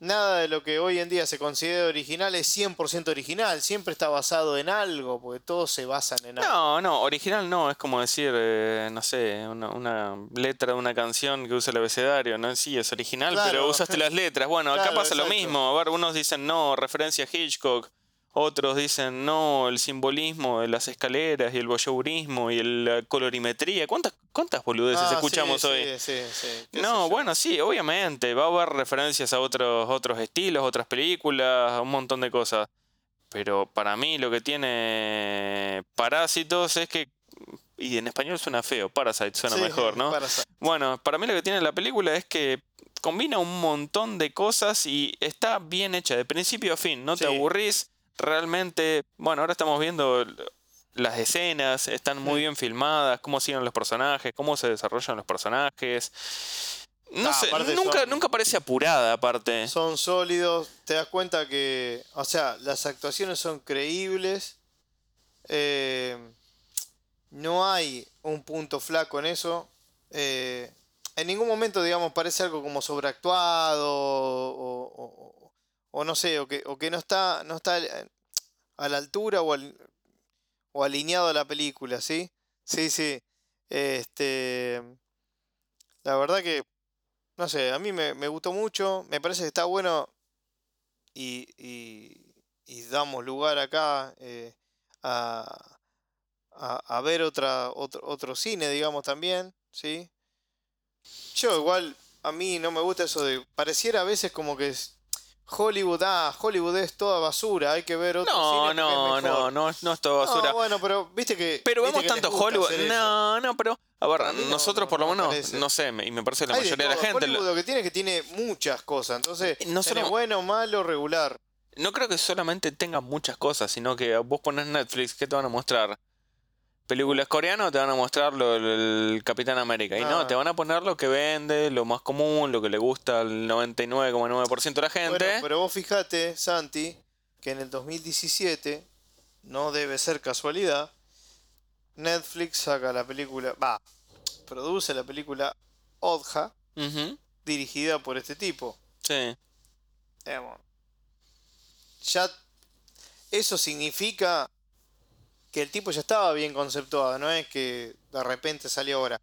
nada de lo que hoy en día se considera original es 100% original, siempre está basado en algo, porque todos se basan en algo.
No, no, original no, es como decir, eh, no sé, una, una letra de una canción que usa el abecedario, ¿no? Sí, es original,
Claro.
pero usaste las letras. Bueno, acá pasa lo mismo. A ver, unos dicen no, referencia a Hitchcock. Otros dicen no, el simbolismo de las escaleras y el voyeurismo y el- la colorimetría. ¿Cuántas, cuántas boludeces
Ah,
escuchamos
sí,
hoy?
sí, sí,
No, bueno, sí, obviamente. Va a haber referencias a otros, otros estilos, otras películas, un montón de cosas. Pero para mí lo que tiene Parásitos es que. Y en español suena feo, Parasite suena
Sí,
mejor, ¿no?
Parasite.
Bueno, para mí lo que tiene la película es que combina un montón de cosas y está bien hecha de principio a fin. No te aburrís. Realmente, bueno, ahora estamos viendo las escenas, están muy bien filmadas, cómo siguen los personajes, cómo se desarrollan los personajes. No
Ah,
sé, nunca,
son-
nunca parece apurada aparte.
Son sólidos, te das cuenta que, o sea, las actuaciones son creíbles. eh, no hay un punto flaco en eso. eh, en ningún momento, digamos, parece algo como sobreactuado o, o- no sé, o que, o que no está, no está a la altura o, o alineado a la película, ¿sí? Sí, sí. Este, la verdad que, no sé, a mí me, me gustó mucho, me parece que está bueno y, y- y damos lugar acá eh, a, a, a ver otra, otro, otro cine, digamos, también, ¿sí? Yo igual, a mí no me gusta eso de, pareciera a veces como que Hollywood, ah, Hollywood es toda basura, hay que ver otro
No,
cine
no,
es
no,
mejor.
no, no es todo basura.
No, bueno, pero viste que...
Pero vemos
que
tanto Hollywood.
eso.
No, no, pero. A ver,
A no-
nosotros
no-
por lo
no me
menos,
parece.
no sé, me- y me parece que la
Hay
mayoría de la gente.
Hollywood
lo-
que tiene es que tiene muchas cosas, entonces
No
tiene
solo-
bueno, malo, regular.
No creo que solamente tenga muchas cosas, sino que vos pones Netflix, ¿qué te van a mostrar? Películas coreanas te van a mostrar lo del Capitán América. Y no, te van a poner lo que vende, lo más común, lo que le gusta al 99,9% de la gente.
Bueno, pero vos fijate, Santi, que en el 2017, no debe ser casualidad, Netflix saca la película, va, produce la película Odja, dirigida por este tipo.
Sí.
Ya eso significa que el tipo ya estaba bien conceptuado, no es que de repente salió ahora.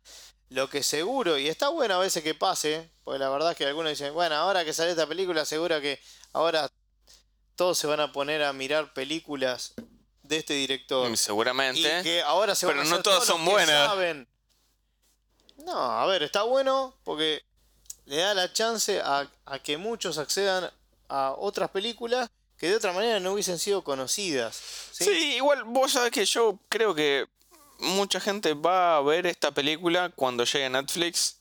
Lo que seguro, y está bueno a veces que pase, porque la verdad es que algunos dicen, bueno, ahora que sale esta película, seguro que ahora todos se van a poner a mirar películas de este director.
Mm,
Y
Seguramente.
que ahora se van
Pero
a
no todas son buenas.
saben. No, a ver, está bueno porque le da la chance a, a que muchos accedan a otras películas que de otra manera no hubiesen sido conocidas. ¿sí?
Sí, igual vos sabés que yo creo que mucha gente va a ver esta película cuando llegue a Netflix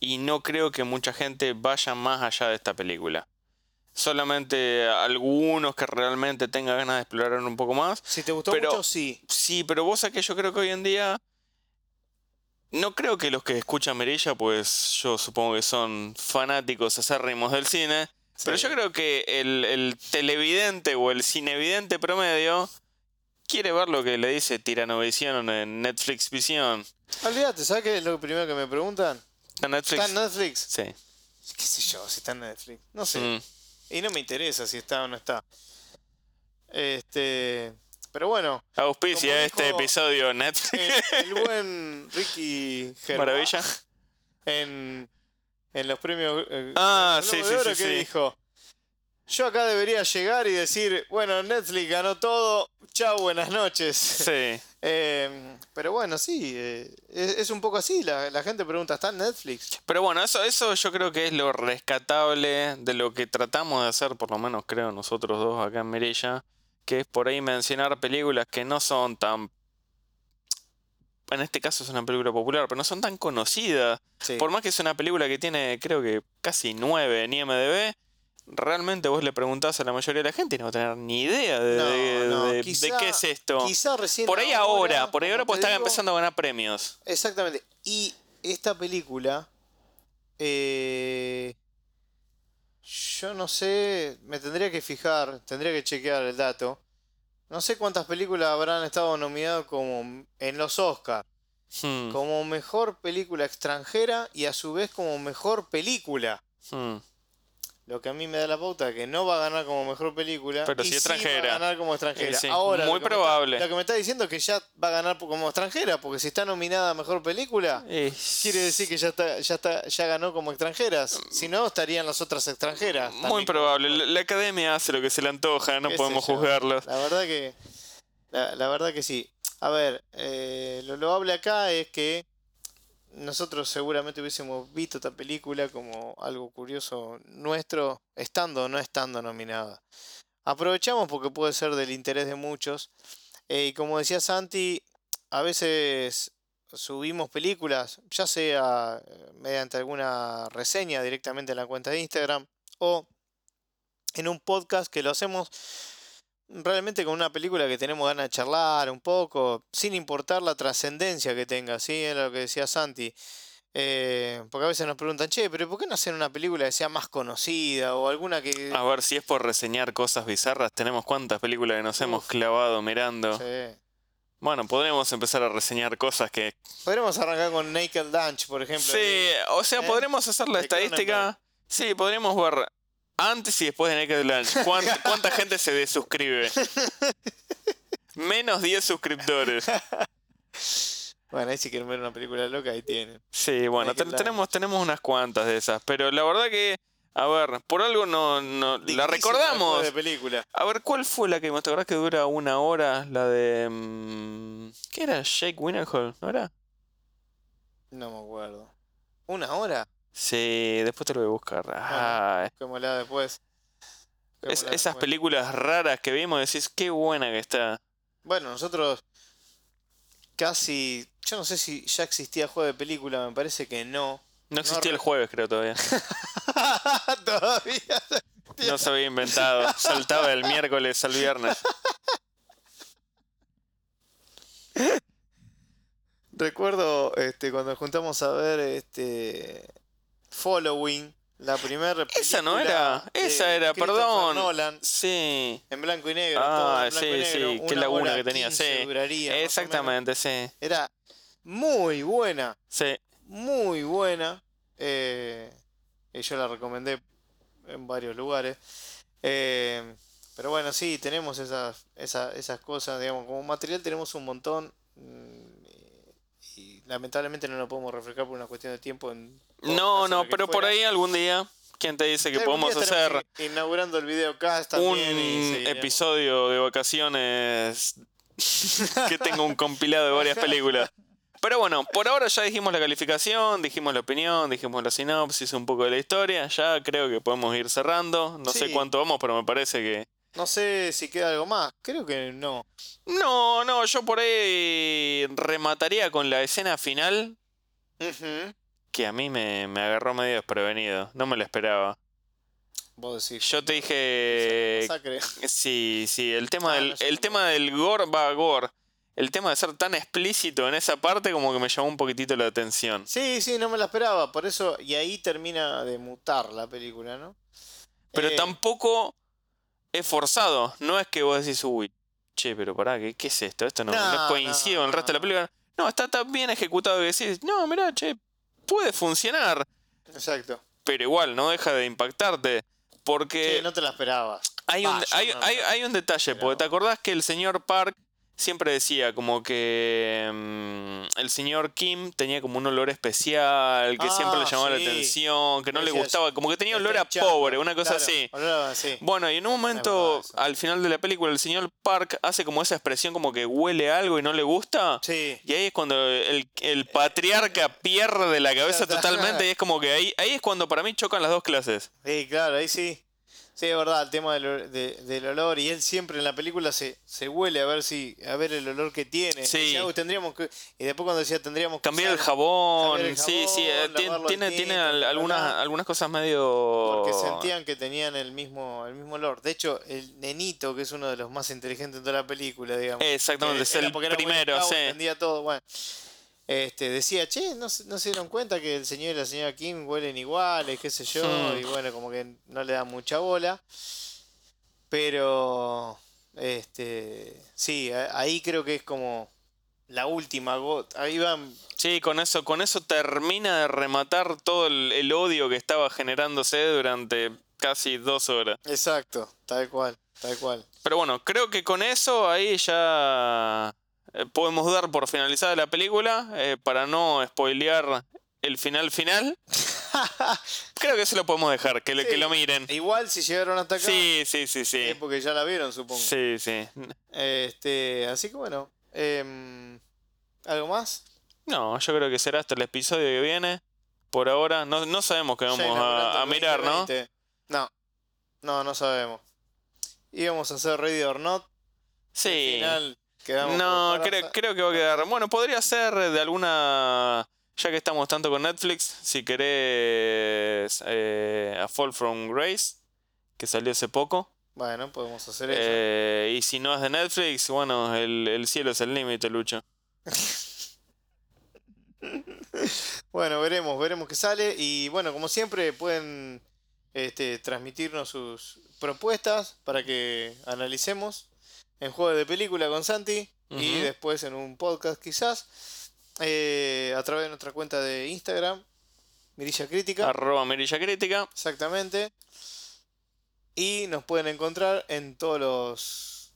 y no creo que mucha gente vaya más allá de esta película. Solamente algunos que realmente tengan ganas de explorar un poco más.
Si te gustó
Pero-
mucho, sí.
Sí, pero vos sabés que yo creo que hoy en día no creo que los que escuchan Merilla, pues yo supongo que son fanáticos acérrimos del cine. Pero yo creo que el, el televidente o el cinevidente promedio quiere ver lo que le dice Tiranovisión en Netflix Visión.
Olvídate, ¿sabes qué es lo primero que me preguntan?
¿Está en Netflix?
¿Está en Netflix?
Sí.
¿Qué sé yo si está en Netflix? No sé.
Mm.
Y no me interesa si está o no está. Este. Pero bueno,
Auspicia este episodio Netflix.
el, el buen Ricky Gervais
Maravilla.
en, en los premios eh,
Ah, sí,
de
sí,
Oro
sí,
que
sí.
dijo yo acá debería llegar y decir bueno Netflix ganó todo chao buenas noches
Sí.
Eh, pero bueno sí eh, es, es un poco así la, la gente pregunta ¿está en Netflix?
Pero bueno, eso, eso yo creo que es lo rescatable de lo que tratamos de hacer, por lo menos creo nosotros dos acá en Mirilla, que es por ahí mencionar películas que no son tan... En este caso es una película popular, pero no son tan conocidas.
Sí.
Por más que es una película que tiene, creo que casi 9 en IMDB, realmente vos le preguntás a la mayoría de la gente y no va a tener ni idea de,
No,
de-
no,
de- de
quizá-
qué es esto.
quizá recién
Por ahí ahora, por ahí ahora
te
están empezando a ganar premios.
Exactamente. Y esta película, eh, yo no sé, me tendría que fijar, tendría que chequear el dato. No sé cuántas películas habrán estado nominadas como en los Oscars,
Hmm,
como mejor película extranjera y a su vez como mejor película.
hmm.
Lo que a mí me da la pauta que no va a ganar como mejor película.
Pero
y
sí
va
extranjera.
a ganar como extranjera.
Sí,
Ahora,
muy
lo está-
probable.
lo que me está diciendo es que ya va a ganar como extranjera, porque si está nominada a mejor película,
Eh,
Quiere decir que ya está, ya está, ya ganó como extranjeras. Si no, estarían las otras extranjeras.
Muy probable. La, la academia hace lo que se le antoja, no podemos juzgarlos.
La verdad que. La, la verdad que sí. A ver, eh, lo loable acá es que nosotros seguramente hubiésemos visto esta película como algo curioso nuestro, estando o no estando nominada. Aprovechamos porque puede ser del interés de muchos. Eh, y como decía Santi, a veces subimos películas, ya sea eh, mediante alguna reseña directamente en la cuenta de Instagram o en un podcast que lo hacemos realmente con una película que tenemos ganas de charlar un poco, sin importar la trascendencia que tenga, ¿sí? Era lo que decía Santi. Eh, porque a veces nos preguntan, che, pero ¿por qué no hacer una película que sea más conocida o alguna que...
A ver, si es por reseñar cosas bizarras, tenemos cuántas películas que nos hemos clavado mirando.
Sí.
Bueno, podremos empezar a reseñar cosas que...
Podríamos arrancar con Naked Lunch, por ejemplo.
Sí, o sea,
¿Eh?
podremos hacer la estadística. Sí, podríamos ver antes y después de Naked Lunch. ¿Cuánta, cuánta gente se desuscribe? Menos 10 suscriptores.
Bueno, ahí si quieren ver una película loca, ahí tienen.
Sí, bueno, ten- tenemos, tenemos unas cuantas de esas. Pero la verdad que, a ver, por algo no, no la recordamos.
de película.
A ver, ¿cuál fue la que me acordás que dura una hora? La de. mm, ¿Qué era? Jake Winnerhall, ¿no era?
No me acuerdo. ¿Una hora?
Sí, después te lo voy a buscar. Ay,
Busquémosla después.
es- esas
después.
películas raras que vimos, decís, qué buena que está.
Bueno, nosotros casi. Yo no sé si ya existía juego de película, me parece que no.
No existía
re-
el jueves, creo, todavía.
Todavía.
No se había inventado. Saltaba del miércoles al viernes.
Recuerdo este, cuando juntamos a ver este Following, la primera
Esa no era, esa era, perdón.
Nolan,
Sí.
en blanco y negro.
Ah,
todo en blanco y
sí,
negro,
sí, qué
una
laguna que tenía,
15
sí.
duraría.
Exactamente, sí.
Era muy buena,
Sí.
muy buena. eh, y yo la recomendé en varios lugares. Eh, pero bueno, sí, tenemos esas, esas, esas cosas, digamos, como material tenemos un montón. mm, Y lamentablemente no lo podemos reflejar por una cuestión de tiempo. En
No, no, pero por ahí algún día, ¿quién te dice que
Algún
podemos hacer
inaugurando el videocast
un
también y seguiremos.
episodio de vacaciones que tenga un compilado de varias películas? Pero bueno, por ahora ya dijimos la calificación, dijimos la opinión, dijimos la sinopsis, un poco de la historia. Ya creo que podemos ir cerrando. No sé cuánto vamos, pero me parece que.
No sé si queda algo más. Creo que no.
No, no, yo por ahí remataría con la escena final
Ujú.
Que a mí me, me agarró medio desprevenido. No me lo esperaba.
Vos decís.
Yo te dije. Sí, sí, el tema
Ah,
del,
no
el tema del gore va gore. El tema de ser tan explícito en esa parte como que me llamó un poquitito la atención.
Sí, sí, no me la esperaba. Por eso, y ahí termina de mutar la película, ¿no?
Pero
Eh,
tampoco es forzado. No es que vos decís, uy, che, pero pará, ¿qué, qué es esto? Esto no, no
No,
coincide con el resto de la película. No, está tan bien ejecutado que decís, no, mirá, che, puede funcionar.
Exacto.
Pero igual, no deja de impactarte. Porque
Sí, no te la esperabas.
Hay un, hay,
no
hay- hay un detalle, porque te acordás que el señor Park siempre decía como que mm, el señor Kim tenía como un olor especial, que siempre le
Ah,
llamaba la atención, que no le gustaba, como que tenía olor a pobre, una cosa
claro,
así.
olor sí.
Bueno, y en un momento, al final de la película, el señor Park hace como esa expresión como que huele algo y no le gusta.
Sí.
Y ahí es cuando el, el patriarca pierde la cabeza totalmente y es como que ahí, ahí es cuando para mí chocan las dos clases.
Sí, claro, ahí sí. Sí, es verdad, el tema del, de- del olor. Y él siempre en la película se, se huele a ver si a ver el olor que tiene.
Sí.
Decía, "Uy, tendríamos que. Y después cuando decía tendríamos que.
Cambiar el jabón,
cambiar el
sí, sí, eh, tiene, tiene al-
bla,
algunas, algunas cosas medio...
Porque sentían que tenían el mismo, el mismo olor. De hecho, el nenito, que es uno de los más inteligentes de toda la película, digamos.
Exactamente,
que
es el primero,
esclavo,
sí.
entendía todo, bueno. Este, decía, che, ¿no, se- no se dieron cuenta que el señor y la señora Kim huelen iguales, qué sé yo, y bueno, como que no le dan mucha bola. Pero, este, sí, ahí creo que es como la última gota. Ahí van,
Sí, con eso, con eso termina de rematar todo el, el odio que estaba generándose durante casi dos horas.
exacto, tal cual, tal cual.
Pero bueno, creo que con eso ahí ya podemos dar por finalizada la película, eh, para no spoilear el final final. Creo que se lo podemos dejar, que, le-
Sí.
que lo miren.
Igual si llegaron hasta acá,
Sí, sí, sí,
es
sí.
porque ya la vieron, supongo.
Sí, sí.
Este, así que bueno, em, ¿algo más?
No, yo creo que será hasta el episodio que viene. Por ahora, no, no sabemos qué vamos a, mirar, ¿no?
2020. No, no, no sabemos. Íbamos a hacer Ready or Not.
Sí.
Al final Quedamos
No, creo, creo que va a quedar. Bueno, podría ser de alguna. Ya que estamos tanto con Netflix, si querés. eh, a Fall from Grace, que salió hace poco.
Bueno, podemos hacer eso.
Eh, y si no es de Netflix, bueno, el, el cielo es el límite, Lucho.
Bueno, veremos, veremos qué sale. Y bueno, como siempre, pueden este, transmitirnos sus propuestas para que analicemos en juego de película con Santi y después en un podcast quizás eh, a través de nuestra cuenta de Instagram, Mirilla Crítica.
Arroba Mirilla Crítica.
Exactamente. Y nos pueden encontrar en todos los.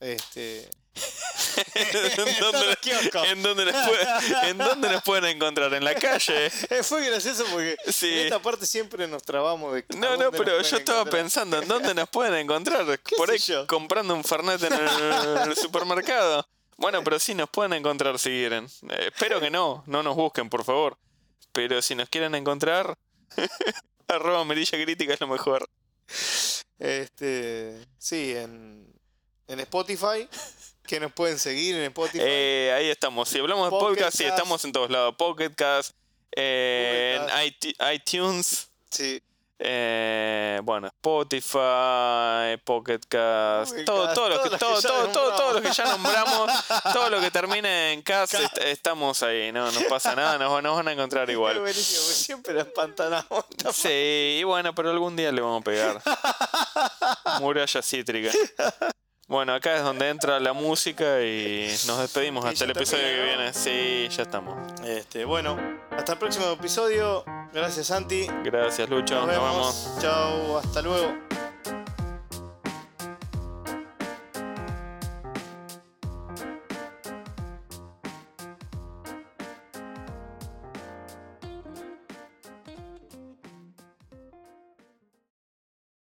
Este.
¿En, dónde, en dónde nos puede- ¿En dónde nos pueden encontrar? ¿En la calle?
Fue gracioso porque
Sí.
en esta parte siempre nos trabamos de.
No, no, pero yo estaba
encontrar.
pensando en dónde nos pueden encontrar. Por ahí
yo?
comprando un Fernet en el, en el supermercado. Bueno, pero sí nos pueden encontrar si quieren. Eh, espero que no, no nos busquen, por favor. Pero si nos quieren encontrar, arroba Merilla Crítica es lo mejor.
Este. Sí, en. En Spotify. Que nos pueden seguir en Spotify.
Eh, ahí estamos. Si hablamos de podcast, sí, estamos en todos lados. Pocket Cast, eh, en iTunes.
sí.
Eh, bueno, Spotify, Pocket Cast,
Pocket
todo, todo, lo que, todo, todo, todo, todo lo que ya nombramos, todo lo que termine en cast, est- estamos ahí, no nos pasa nada, nos, nos van a encontrar igual.
buenísimo, siempre la empantanamos.
Sí, y bueno, pero algún día le vamos a pegar. Muralla cítrica. Bueno, acá es donde entra la música y nos despedimos
Y
hasta el episodio que viene. Sí, ya estamos.
Este, bueno, hasta el próximo episodio. Gracias, Santi.
Gracias, Lucho.
Nos
vemos.
Chao, hasta luego.